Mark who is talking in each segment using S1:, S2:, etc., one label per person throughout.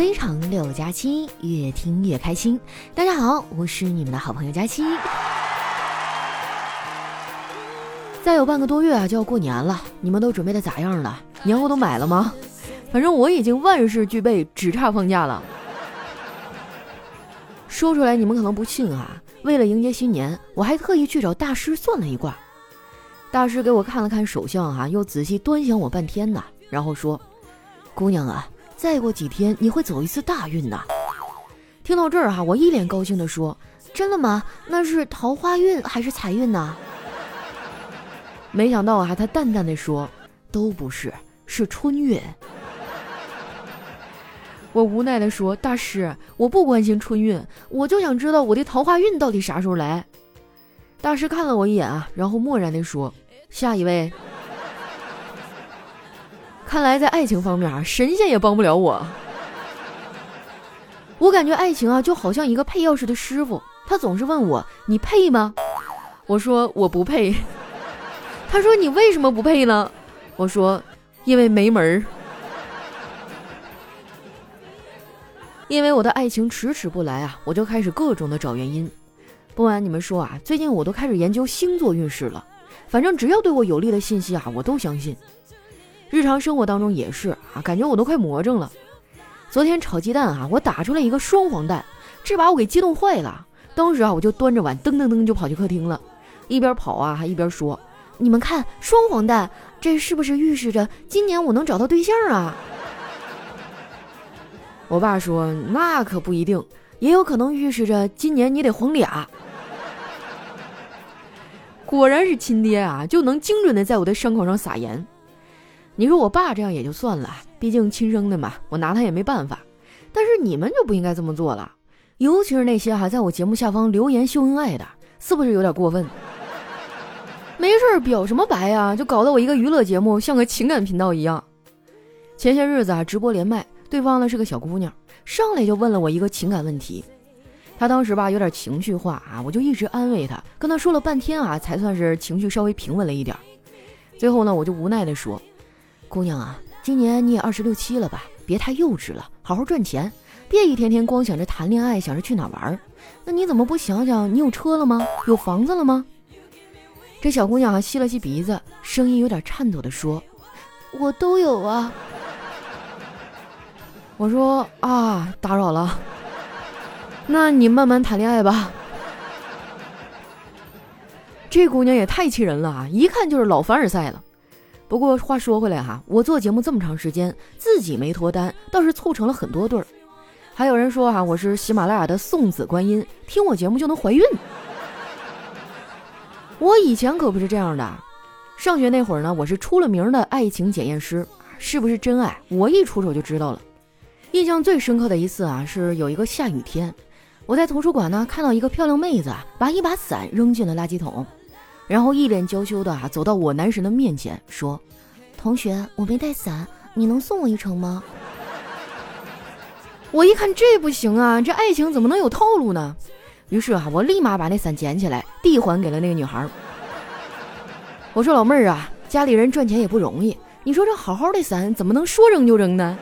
S1: 非常六加七，越听越开心。大家好，我是你们的好朋友佳期。再有半个多月啊，就要过年了，你们都准备的咋样了？年货都买了吗？反正我已经万事俱备，只差放假了。说出来你们可能不信啊，为了迎接新年，我还特意去找大师算了一卦。大师给我看了看手相啊，又仔细端详我半天呢，然后说：“姑娘啊，再过几天你会走一次大运呐。”听到这儿哈，我一脸高兴地说：“真的吗？那是桃花运还是财运呢？”没想到啊，他淡淡的说：“都不是，是春运。”我无奈的说：“大师，我不关心春运，我就想知道我的桃花运到底啥时候来。”大师看了我一眼啊，然后漠然的说：“下一位。”看来在爱情方面啊，神仙也帮不了我。我感觉爱情啊，就好像一个配钥匙的师傅，他总是问我：“你配吗？”我说：“我不配。”他说：“你为什么不配呢？”我说：“因为没门儿。”因为我的爱情迟迟不来啊，我就开始各种的找原因。不瞒你们说啊，最近我都开始研究星座运势了。反正只要对我有利的信息啊，我都相信。日常生活当中也是啊，感觉我都快魔怔了。昨天炒鸡蛋啊，我打出来一个双黄蛋，这把我给激动坏了。当时啊，我就端着碗噔噔噔就跑去客厅了，一边跑啊还一边说。你们看，双黄蛋，这是不是预示着今年我能找到对象啊？我爸说，那可不一定，也有可能预示着今年你得黄俩。果然是亲爹啊，就能精准的在我的伤口上撒盐。你说我爸这样也就算了，毕竟亲生的嘛，我拿他也没办法。但是你们就不应该这么做了，尤其是那些还在我节目下方留言秀恩爱的，是不是有点过分？没事，表什么白呀？就搞得我一个娱乐节目像个情感频道一样。前些日子啊，直播连麦，对方呢是个小姑娘，上来就问了我一个情感问题。她当时吧有点情绪化啊，我就一直安慰她，跟她说了半天啊，才算是情绪稍微平稳了一点。最后呢，我就无奈的说：“姑娘啊，今年你也二十六七了吧？别太幼稚了，好好赚钱，别一天天光想着谈恋爱，想着去哪玩。那你怎么不想想，你有车了吗？有房子了吗？”这小姑娘啊，吸了吸鼻子，声音有点颤抖的说：“我都有啊。”我说：“啊，打扰了，那你慢慢谈恋爱吧。”这姑娘也太气人了啊！一看就是老凡尔赛了。不过话说回来哈，我做节目这么长时间，自己没脱单，倒是凑成了很多对儿。还有人说哈，我是喜马拉雅的送子观音，听我节目就能怀孕。我以前可不是这样的，上学那会儿呢，我是出了名的爱情检验师，是不是真爱，我一出手就知道了。印象最深刻的一次啊，是有一个下雨天，我在图书馆呢看到一个漂亮妹子把一把伞扔进了垃圾桶，然后一脸娇羞的啊走到我男神的面前说：“同学，我没带伞，你能送我一程吗？”我一看这不行啊，这爱情怎么能有套路呢？于是啊，我立马把那伞捡起来，递还给了那个女孩。我说：“老妹儿啊，家里人赚钱也不容易，你说这好好的伞怎么能说扔就扔呢？”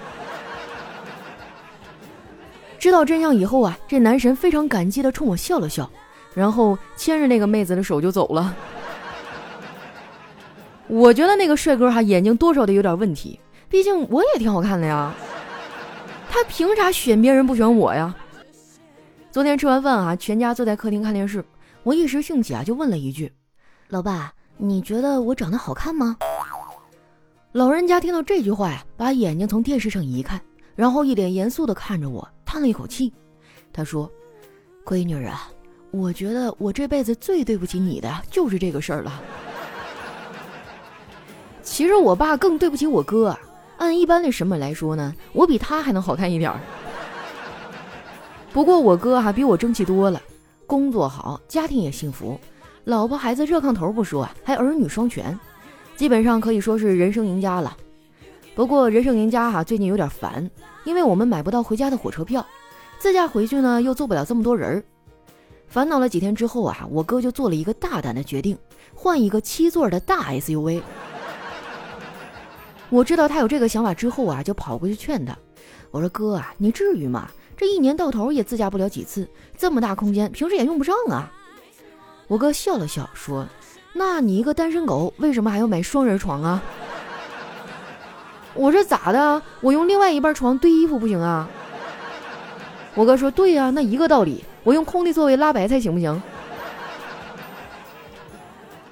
S1: 知道真相以后啊，这男神非常感激的冲我笑了笑，然后牵着那个妹子的手就走了。我觉得那个帅哥哈眼睛多少得有点问题，毕竟我也挺好看的呀，他凭啥选别人不选我呀？昨天吃完饭啊，全家坐在客厅看电视，我一时兴起啊，就问了一句：“老爸，你觉得我长得好看吗？”老人家听到这句话呀，把眼睛从电视上移开，然后一脸严肃的看着我，叹了一口气。他说：“闺女啊，我觉得我这辈子最对不起你的就是这个事儿了。其实我爸更对不起我哥。按一般的审美来说呢，我比他还能好看一点儿。”不过我哥还比我争气多了，工作好，家庭也幸福，老婆孩子热炕头不说，还儿女双全，基本上可以说是人生赢家了。不过人生赢家哈最近有点烦，因为我们买不到回家的火车票，自驾回去呢又坐不了这么多人儿，烦恼了几天之后啊，我哥就做了一个大胆的决定，换一个七座的大 SUV。我知道他有这个想法之后啊，就跑过去劝他。我说哥啊，你至于吗？这一年到头也自驾不了几次，这么大空间，平时也用不上啊。我哥笑了笑说：“那你一个单身狗，为什么还要买双人床啊？”我这咋的？我用另外一半床堆衣服不行啊？我哥说：“对呀，那一个道理，我用空的座位拉白菜行不行？”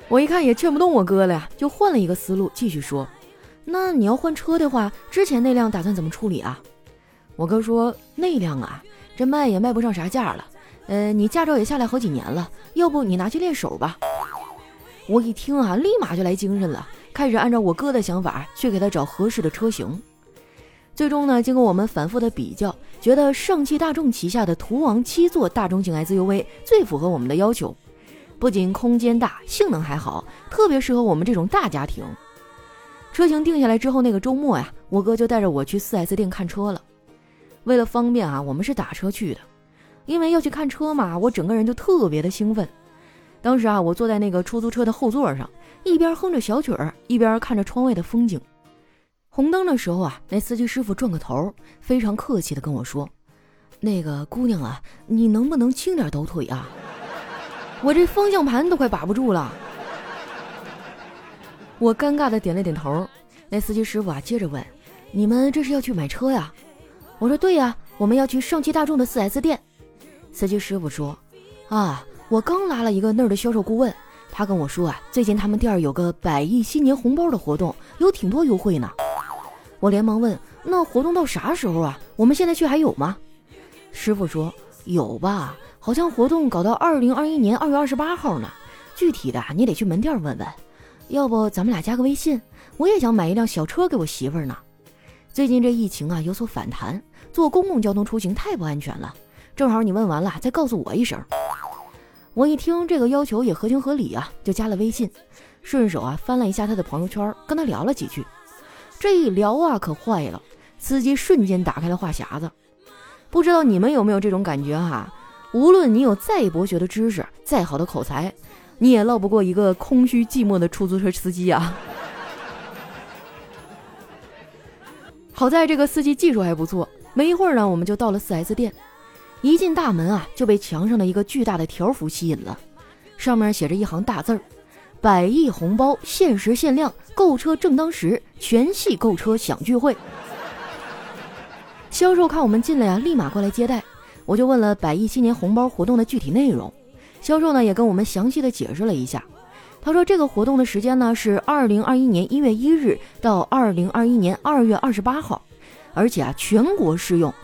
S1: 我一看也劝不动我哥了呀，就换了一个思路，继续说：“那你要换车的话，之前那辆打算怎么处理啊？”我哥说：“那辆啊，这卖也卖不上啥价了。呃，你驾照也下来好几年了，要不你拿去练手吧？”我一听啊，立马就来精神了，开始按照我哥的想法去给他找合适的车型。最终呢，经过我们反复的比较，觉得上汽大众旗下的途昂七座大中型 SUV 最符合我们的要求，不仅空间大，性能还好，特别适合我们这种大家庭。车型定下来之后，那个周末呀，我哥就带着我去 4S 店看车了。为了方便啊，我们是打车去的，因为要去看车嘛，我整个人就特别的兴奋。当时啊，我坐在那个出租车的后座上，一边哼着小曲儿，一边看着窗外的风景。红灯的时候啊，那司机师傅转个头，非常客气的跟我说：“那个姑娘啊，你能不能轻点抖腿啊？我这方向盘都快把不住了。”我尴尬的点了点头。那司机师傅啊，接着问：“你们这是要去买车呀？”我说对呀，我们要去上汽大众的 4S 店。司机师傅说：“啊，我刚拉了一个那儿的销售顾问，他跟我说啊，最近他们店儿有个百亿新年红包的活动，有挺多优惠呢。”我连忙问：“那活动到啥时候啊？我们现在去还有吗？”师傅说：“有吧，好像活动搞到二零二一年二月二十八号呢。具体的你得去门店问问。要不咱们俩加个微信？我也想买一辆小车给我媳妇儿呢。”最近这疫情啊有所反弹，坐公共交通出行太不安全了。正好你问完了，再告诉我一声。我一听这个要求也合情合理啊，就加了微信，顺手啊翻了一下他的朋友圈，跟他聊了几句。这一聊啊可坏了，司机瞬间打开了话匣子。不知道你们有没有这种感觉哈？无论你有再博学的知识，再好的口才，你也唠不过一个空虚寂寞的出租车司机啊。好在这个司机技术还不错，没一会儿呢，我们就到了 4S 店。一进大门啊，就被墙上的一个巨大的条幅吸引了，上面写着一行大字儿：“百亿红包，限时限量，购车正当时，全系购车享聚会。”销售看我们进来啊，立马过来接待。我就问了百亿新年红包活动的具体内容，销售呢也跟我们详细的解释了一下。他说：“这个活动的时间呢是二零二一年一月一日到二零二一年二月二十八号，而且啊全国适用。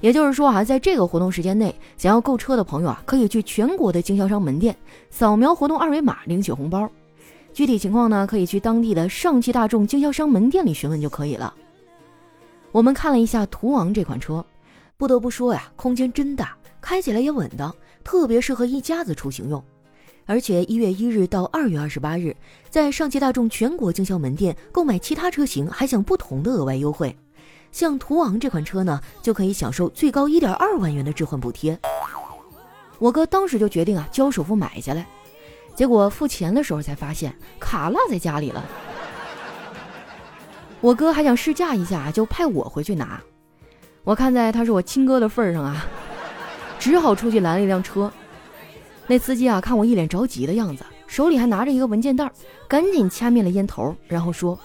S1: 也就是说啊，在这个活动时间内，想要购车的朋友啊，可以去全国的经销商门店扫描活动二维码领取红包。具体情况呢，可以去当地的上汽大众经销商门店里询问就可以了。”我们看了一下途昂这款车，不得不说呀，空间真大，开起来也稳当，特别适合一家子出行用。而且一月一日到二月二十八日，在上汽大众全国经销门店购买其他车型还享不同的额外优惠。像途昂这款车呢，就可以享受最高一点二万元的置换补贴。我哥当时就决定啊，交首付买下来。结果付钱的时候才发现卡落在家里了。我哥还想试驾一下，就派我回去拿。我看在他是我亲哥的份上啊，只好出去拦了一辆车。那司机啊，看我一脸着急的样子，手里还拿着一个文件袋，赶紧掐灭了烟头，然后说：“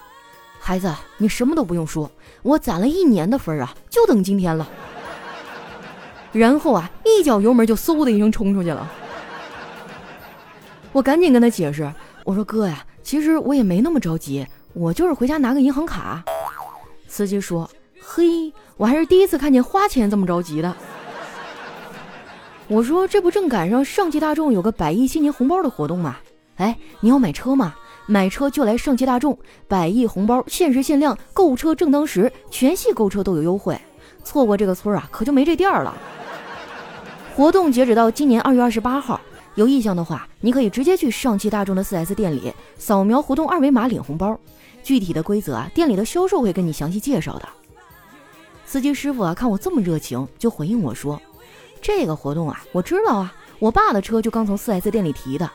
S1: 孩子，你什么都不用说，我攒了一年的分啊，就等今天了。”然后啊，一脚油门就嗖的一声冲出去了。我赶紧跟他解释，我说：“哥呀，其实我也没那么着急，我就是回家拿个银行卡。”司机说：“嘿，我还是第一次看见花钱这么着急的。”我说这不正赶上上汽大众有个百亿新年红包的活动吗？哎，你要买车吗？买车就来上汽大众，百亿红包，限时限量，购车正当时，全系购车都有优惠。错过这个村啊，可就没这店了。活动截止到今年二月二十八号，有意向的话，你可以直接去上汽大众的 4S 店里扫描活动二维码领红包。具体的规则啊，店里的销售会跟你详细介绍的。司机师傅啊，看我这么热情，就回应我说。这个活动啊，我知道啊，我爸的车就刚从 4S 店里提的。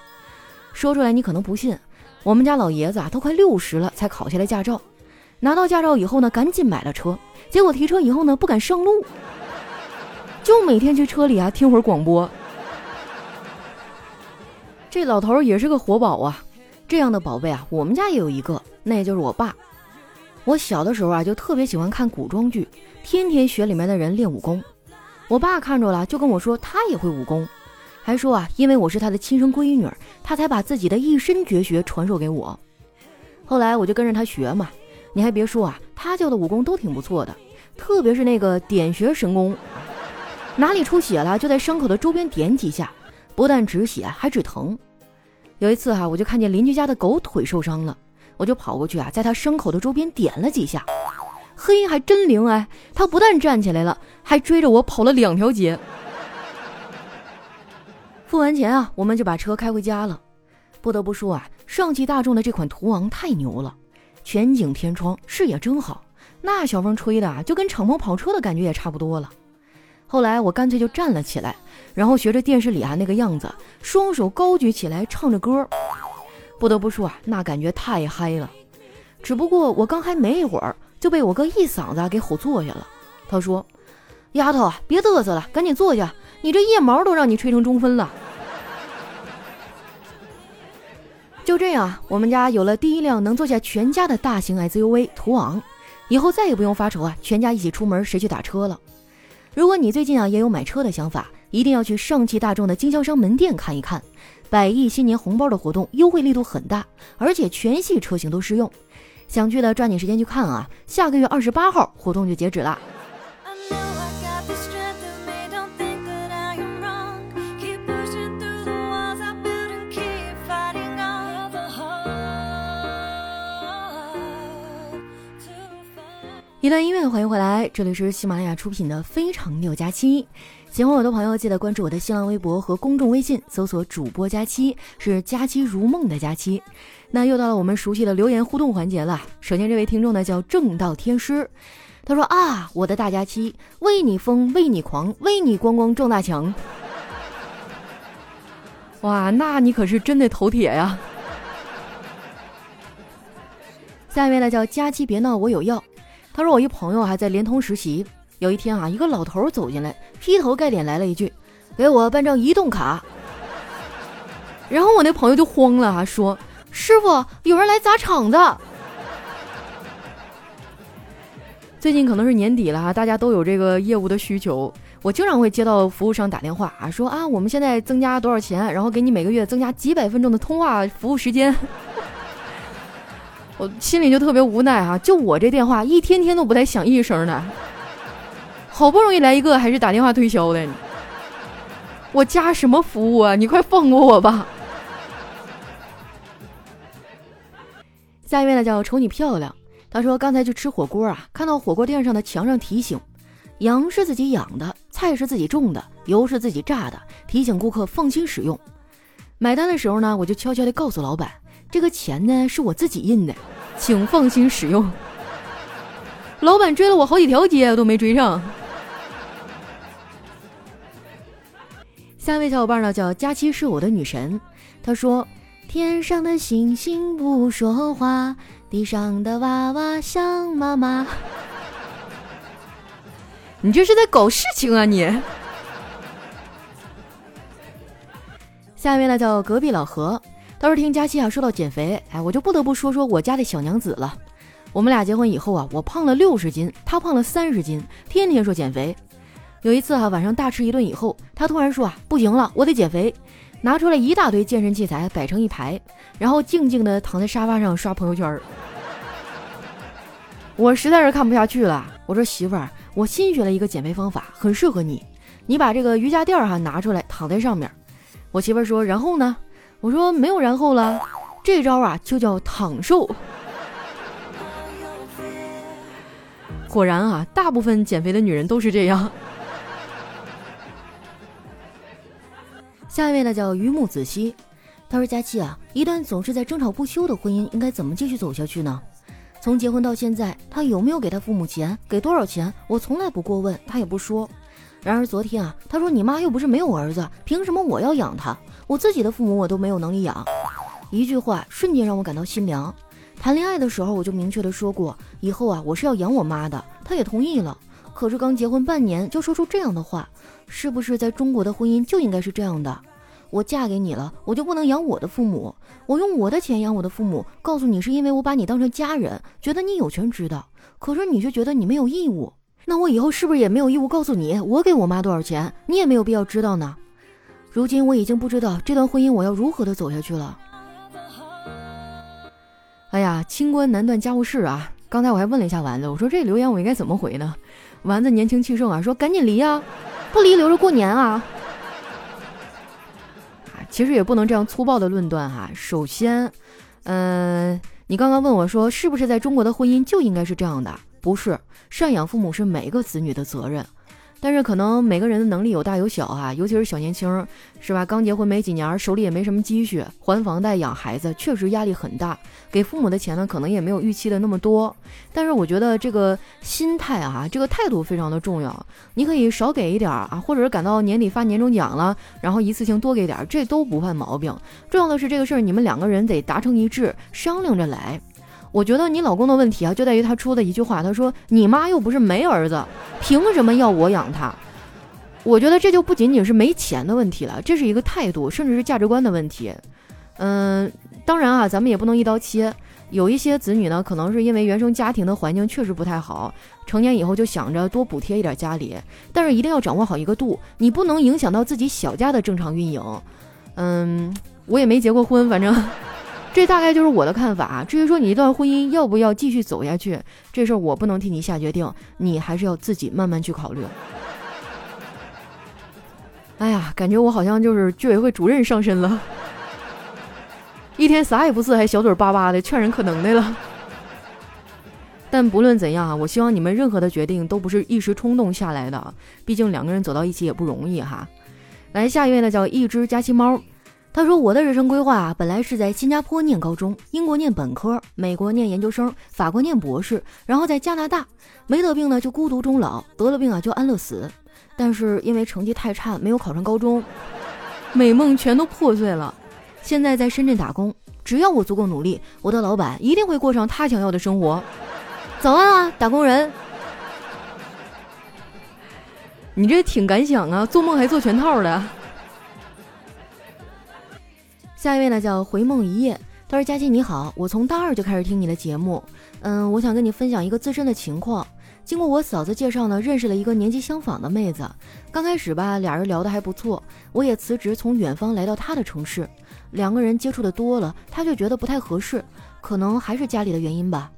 S1: 说出来你可能不信，我们家老爷子啊都快六十了才考下来驾照，拿到驾照以后呢，赶紧买了车。结果提车以后呢，不敢上路，就每天去车里啊听会儿广播。这老头也是个活宝啊，这样的宝贝啊，我们家也有一个，那也就是我爸。我小的时候啊，就特别喜欢看古装剧，天天学里面的人练武功。我爸看着了，就跟我说他也会武功，还说啊，因为我是他的亲生闺女，他才把自己的一身绝学传授给我。后来我就跟着他学嘛。你还别说啊，他教的武功都挺不错的，特别是那个点穴神功，哪里出血了就在伤口的周边点几下，不但止血还止疼。有一次哈，我就看见邻居家的狗腿受伤了，我就跑过去啊，在他伤口的周边点了几下，嘿，还真灵哎！他不但站起来了，还追着我跑了两条街。付完钱啊，我们就把车开回家了。不得不说啊，上汽大众的这款途昂太牛了。全景天窗，视野真好，那小风吹的啊，就跟敞篷跑车的感觉也差不多了。后来我干脆就站了起来，然后学着电视里啊那个样子，双手高举起来唱着歌。不得不说啊，那感觉太嗨了。只不过我刚嗨没一会儿，就被我哥一嗓子给吼坐下了。他说：“丫头啊，别嘚瑟了，赶紧坐下，你这腋毛都让你吹成中分了。”就这样，我们家有了第一辆能坐下全家的大型 SUV 途昂，以后再也不用发愁啊，全家一起出门谁去打车了。如果你最近啊也有买车的想法，一定要去上汽大众的经销商门店看一看，百亿新年红包的活动优惠力度很大，而且全系车型都适用。想去的抓紧时间去看啊，下个月二十八号活动就截止了。一段音乐，欢迎回来，这里是喜马拉雅出品的《非常六加七》。喜欢我的朋友，记得关注我的新浪微博和公众微信，搜索“主播佳期”，是“佳期如梦”的佳期。那又到了我们熟悉的留言互动环节了。首先，这位听众呢叫正道天师，他说啊，我的大佳期，为你疯，为你狂，为你咣咣撞大墙。哇，那你可是真的头铁呀！下一位呢叫佳期，别闹，我有药。他说：“我一朋友还在联通实习，有一天啊，一个老头走进来，劈头盖脸来了一句：‘给我办张移动卡。’然后我那朋友就慌了啊，说：‘师傅，有人来砸场子。’最近可能是年底了哈，大家都有这个业务的需求，我经常会接到服务商打电话啊，说啊，我们现在增加多少钱，然后给你每个月增加几百分钟的通话服务时间。”我心里就特别无奈哈，就我这电话一天天都不带响一声的，好不容易来一个还是打电话推销的，我加什么服务啊？你快放过我吧！下一位呢叫瞅你漂亮，他说刚才去吃火锅啊，看到火锅店上的墙上提醒，羊是自己养的，菜是自己种的，油是自己榨的，提醒顾客放心使用。买单的时候呢，我就悄悄地告诉老板。这个钱呢是我自己印的，请放心使用。老板追了我好几条街都没追上。下一位小伙伴呢叫佳期是我的女神，她说：“天上的星星不说话，地上的娃娃想妈妈。”你这是在搞事情啊你！下一位呢叫隔壁老何。倒是听佳期啊说到减肥，哎，我就不得不说说我家的小娘子了。我们俩结婚以后啊，我胖了六十斤，她胖了三十斤，天天说减肥。有一次哈，晚上大吃一顿以后，她突然说啊，不行了，我得减肥，拿出来一大堆健身器材摆成一排，然后静静的躺在沙发上刷朋友圈。我实在是看不下去了，我说媳妇儿，我新学了一个减肥方法，很适合你，你把这个瑜伽垫哈拿出来躺在上面。我媳妇儿说，然后呢？我说没有然后了，这招啊就叫躺瘦。果然啊，大部分减肥的女人都是这样。下一位呢叫榆木子熙，他说：“佳期啊，一段总是在争吵不休的婚姻，应该怎么继续走下去呢？从结婚到现在，他有没有给他父母钱？给多少钱？我从来不过问，他也不说。然而昨天啊，他说你妈又不是没有儿子，凭什么我要养他？”我自己的父母我都没有能力养，一句话瞬间让我感到心凉。
S2: 谈恋爱的时候我就明确的说过，以后啊我是要养我妈的，她也同意了。可是刚结婚半年就说出这样的话，是不是在中国的婚姻就应该是这样的？我嫁给你了，我就不能养我的父母？我用我的钱养我的父母，告诉你是因为我把你当成家人，觉得你有权知道。可是你却觉得你没有义务，那我以后是不是也没有义务告诉你我给我妈多少钱？你也没有必要知道呢。如今我已经不知道这段婚姻我要如何的走下去了。
S1: 哎呀，清官难断家务事啊！刚才我还问了一下丸子，我说这留言我应该怎么回呢？丸子年轻气盛啊，说赶紧离啊，
S2: 不离留着过年啊。
S1: 其实也不能这样粗暴的论断哈。首先，嗯，你刚刚问我说是不是在中国的婚姻就应该是这样的？不是，赡养父母是每个子女的责任。但是可能每个人的能力有大有小哈，尤其是小年轻，是吧？刚结婚没几年，手里也没什么积蓄，还房贷养孩子，确实压力很大。给父母的钱呢，可能也没有预期的那么多。但是我觉得这个心态啊，这个态度非常的重要。你可以少给一点啊，或者是赶到年底发年终奖了，然后一次性多给点，这都不犯毛病。重要的是这个事儿，你们两个人得达成一致，商量着来。我觉得你老公的问题啊，就在于他出的一句话，他说：“你妈又不是没儿子，凭什么要我养他？”我觉得这就不仅仅是没钱的问题了，这是一个态度，甚至是价值观的问题。嗯，当然啊，咱们也不能一刀切。有一些子女呢，可能是因为原生家庭的环境确实不太好，成年以后就想着多补贴一点家里，但是一定要掌握好一个度，你不能影响到自己小家的正常运营。嗯，我也没结过婚，反正。这大概就是我的看法。至于说你一段婚姻要不要继续走下去，这事儿我不能替你下决定，你还是要自己慢慢去考虑。哎呀，感觉我好像就是居委会主任上身了，一天啥也不是，还小嘴巴巴的劝人可能的了。但不论怎样啊，我希望你们任何的决定都不是一时冲动下来的，毕竟两个人走到一起也不容易哈。来，下一位呢叫一只加期猫。他说：“我的人生规划啊，本来是在新加坡念高中，英国念本科，美国念研究生，法国念博士，然后在加拿大没得病呢就孤独终老，得了病啊就安乐死。但是因为成绩太差，没有考上高中，美梦全都破碎了。现在在深圳打工，只要我足够努力，我的老板一定会过上他想要的生活。早安啊，打工人！你这挺敢想啊，做梦还做全套的。”下一位呢叫回梦一夜，他说：“佳琪你好，我从大二就开始听你的节目，嗯，我想跟你分享一个自身的情况。经过我嫂子介绍呢，认识了一个年纪相仿的妹子。刚开始吧，俩人聊得还不错，我也辞职从远方来到她的城市，两个人接触的多了，她就觉得不太合适，可能还是家里的原因吧。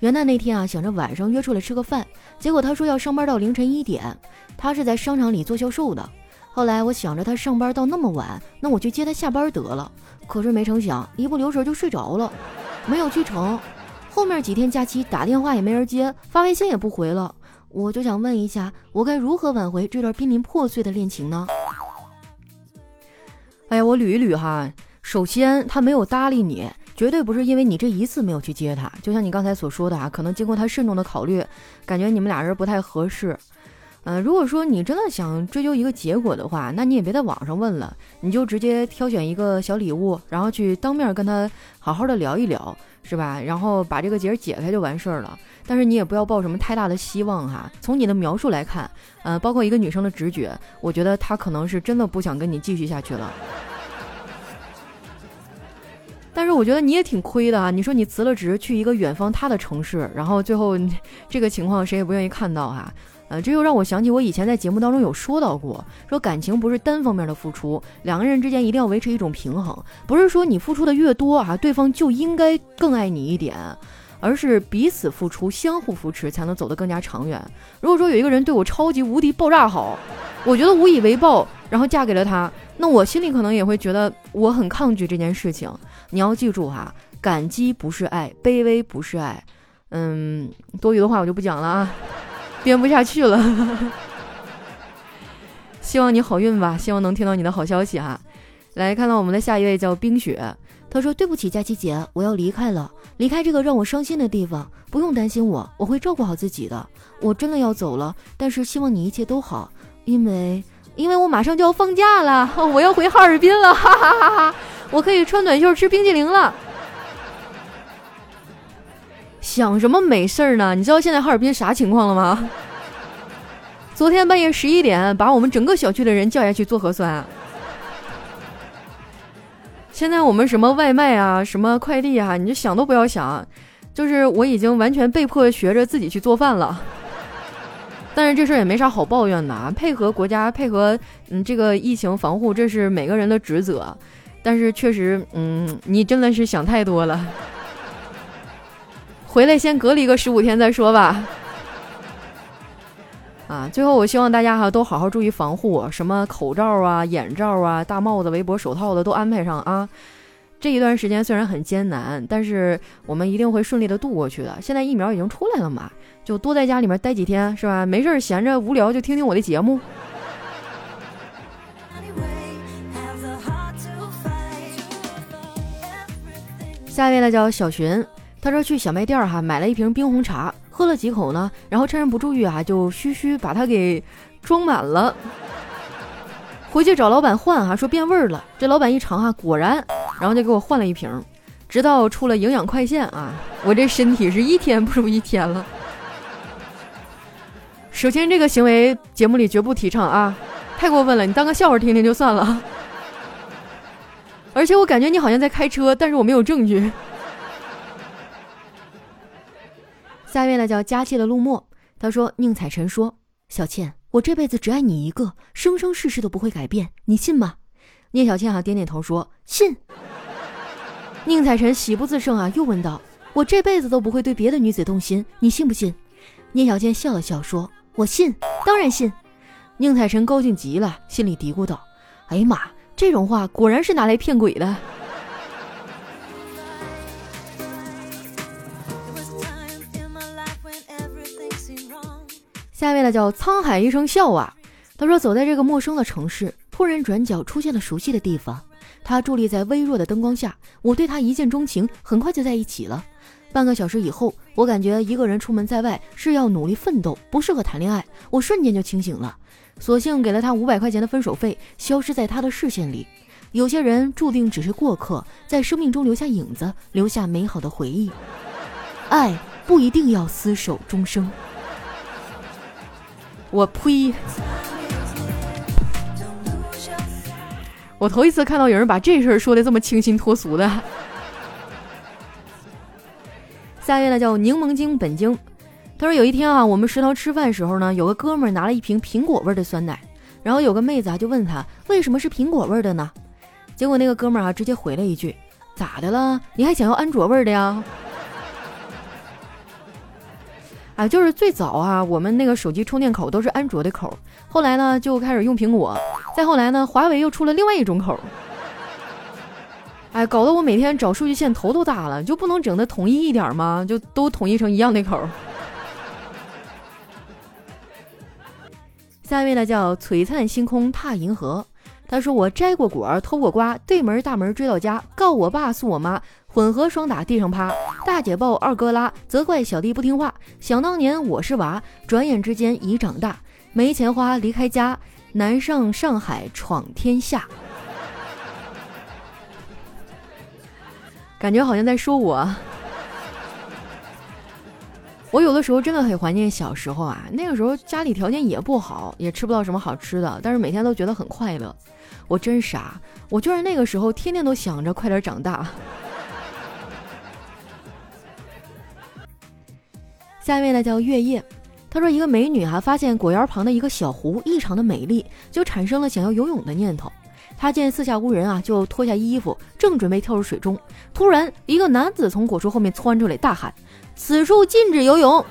S1: 元旦那天啊，想着晚上约出来吃个饭，结果她说要上班到凌晨一点，她是在商场里做销售的。”后来我想着他上班到那么晚，那我去接他下班得了。可是没成想，一不留神就睡着了，没有去成。后面几天假期打电话也没人接，发微信也不回了。我就想问一下，我该如何挽回这段濒临破碎的恋情呢？哎呀，我捋一捋哈。首先，他没有搭理你，绝对不是因为你这一次没有去接他。就像你刚才所说的啊，可能经过他慎重的考虑，感觉你们俩人不太合适。嗯，如果说你真的想追究一个结果的话，那你也别在网上问了，你就直接挑选一个小礼物，然后去当面跟他好好的聊一聊，是吧？然后把这个结解开就完事儿了。但是你也不要抱什么太大的希望哈。从你的描述来看，呃，包括一个女生的直觉，我觉得她可能是真的不想跟你继续下去了。但是我觉得你也挺亏的啊！你说你辞了职去一个远方他的城市，然后最后这个情况谁也不愿意看到哈。呃，这又让我想起我以前在节目当中有说到过，说感情不是单方面的付出，两个人之间一定要维持一种平衡，不是说你付出的越多啊，对方就应该更爱你一点，而是彼此付出，相互扶持，才能走得更加长远。如果说有一个人对我超级无敌爆炸好，我觉得无以为报，然后嫁给了他，那我心里可能也会觉得我很抗拒这件事情。你要记住哈，感激不是爱，卑微不是爱。嗯，多余的话我就不讲了啊。编不下去了，希望你好运吧，希望能听到你的好消息哈。来看到我们的下一位叫冰雪，他说：“对不起，佳琪姐，我要离开了，离开这个让我伤心的地方。不用担心我，我会照顾好自己的。我真的要走了，但是希望你一切都好，因为因为我马上就要放假了，我要回哈尔滨了，哈哈哈哈！我可以穿短袖吃冰激凌了。”想什么美事儿呢？你知道现在哈尔滨啥情况了吗？昨天半夜十一点，把我们整个小区的人叫下去做核酸。现在我们什么外卖啊，什么快递啊，你就想都不要想，就是我已经完全被迫学着自己去做饭了。但是这事儿也没啥好抱怨的啊，配合国家，配合嗯这个疫情防护，这是每个人的职责。但是确实，嗯，你真的是想太多了。回来先隔离个十五天再说吧。啊，最后我希望大家哈都好好注意防护，什么口罩啊、眼罩啊、大帽子、围脖、手套的都安排上啊。这一段时间虽然很艰难，但是我们一定会顺利的度过去的。现在疫苗已经出来了嘛，就多在家里面待几天是吧？没事闲着无聊就听听我的节目。下一位呢叫小寻。他说去小卖店儿哈，买了一瓶冰红茶，喝了几口呢，然后趁人不注意啊，就嘘嘘把它给装满了。回去找老板换哈，说变味儿了。这老板一尝哈，果然，然后就给我换了一瓶。直到出了营养快线啊，我这身体是一天不如一天了。首先这个行为节目里绝不提倡啊，太过分了，你当个笑话听听就算了。而且我感觉你好像在开车，但是我没有证据。下一位呢叫佳期的陆墨，他说：“宁采臣说，小倩，我这辈子只爱你一个，生生世世都不会改变，你信吗？”聂小倩啊点点头说：“信。”宁采臣喜不自胜啊，又问道：“我这辈子都不会对别的女子动心，你信不信？”聂小倩笑了笑说：“我信，当然信。”宁采臣高兴极了，心里嘀咕道：“哎呀妈，这种话果然是拿来骗鬼的。”下一位呢叫沧海一声笑啊，他说走在这个陌生的城市，突然转角出现了熟悉的地方。他伫立在微弱的灯光下，我对他一见钟情，很快就在一起了。半个小时以后，我感觉一个人出门在外是要努力奋斗，不适合谈恋爱。我瞬间就清醒了，索性给了他五百块钱的分手费，消失在他的视线里。有些人注定只是过客，在生命中留下影子，留下美好的回忆。爱不一定要厮守终生。我呸！我头一次看到有人把这事儿说的这么清新脱俗的。下一位呢叫柠檬精本精，他说有一天啊，我们食堂吃饭时候呢，有个哥们儿拿了一瓶苹果味的酸奶，然后有个妹子啊就问他为什么是苹果味的呢？结果那个哥们儿啊直接回了一句：“咋的了？你还想要安卓味的呀？”啊，就是最早啊，我们那个手机充电口都是安卓的口，后来呢就开始用苹果，再后来呢，华为又出了另外一种口。哎，搞得我每天找数据线头都大了，就不能整的统一一点吗？就都统一成一样的口。下一位呢叫璀璨星空踏银河，他说我摘过果偷过瓜，对门大门追到家，告我爸诉我妈。混合双打地上趴，大姐抱二哥拉，责怪小弟不听话。想当年我是娃，转眼之间已长大，没钱花离开家，南上上海闯天下。感觉好像在说我。我有的时候真的很怀念小时候啊，那个时候家里条件也不好，也吃不到什么好吃的，但是每天都觉得很快乐。我真傻，我居然那个时候天天都想着快点长大。下一位呢叫月夜，他说一个美女哈发现果园旁的一个小湖异常的美丽，就产生了想要游泳的念头。她见四下无人啊，就脱下衣服，正准备跳入水中，突然一个男子从果树后面窜出来，大喊：“此处禁止游泳！”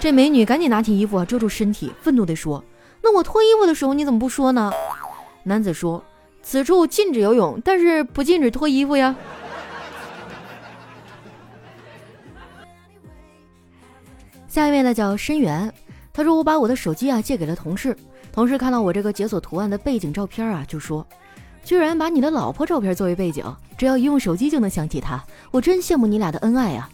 S1: 这美女赶紧拿起衣服遮住身体，愤怒地说：“那我脱衣服的时候你怎么不说呢？”男子说：“此处禁止游泳，但是不禁止脱衣服呀。”下一位呢叫申源，他说我把我的手机啊借给了同事，同事看到我这个解锁图案的背景照片啊，就说，居然把你的老婆照片作为背景，只要一用手机就能想起她，我真羡慕你俩的恩爱啊！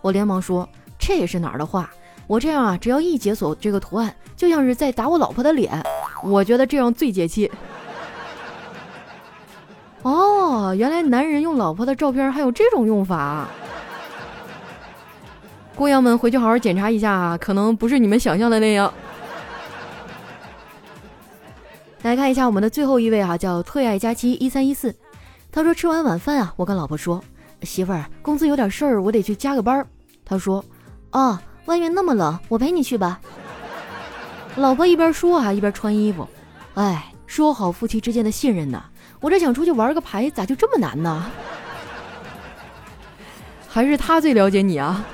S1: 我连忙说，这也是哪儿的话？我这样啊，只要一解锁这个图案，就像是在打我老婆的脸，我觉得这样最解气。哦，原来男人用老婆的照片还有这种用法。姑娘们回去好好检查一下啊，可能不是你们想象的那样。来看一下我们的最后一位啊，叫特爱佳期一三一四。他说吃完晚饭啊，我跟老婆说：“媳妇儿，公司有点事儿，我得去加个班。”他说：“
S2: 哦，外面那么冷，我陪你去吧。”
S1: 老婆一边说啊，一边穿衣服。哎，说好夫妻之间的信任呢，我这想出去玩个牌，咋就这么难呢？还是他最了解你啊。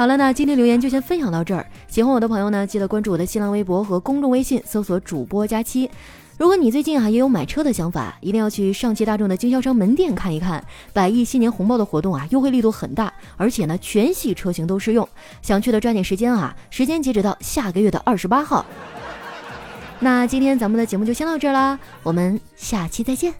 S1: 好了，那今天留言就先分享到这儿。喜欢我的朋友呢，记得关注我的新浪微博和公众微信，搜索主播佳期。如果你最近啊也有买车的想法，一定要去上汽大众的经销商门店看一看。百亿新年红包的活动啊，优惠力度很大，而且呢全系车型都适用。想去的抓紧时间啊，时间截止到下个月的二十八号。那今天咱们的节目就先到这儿啦，我们下期再见。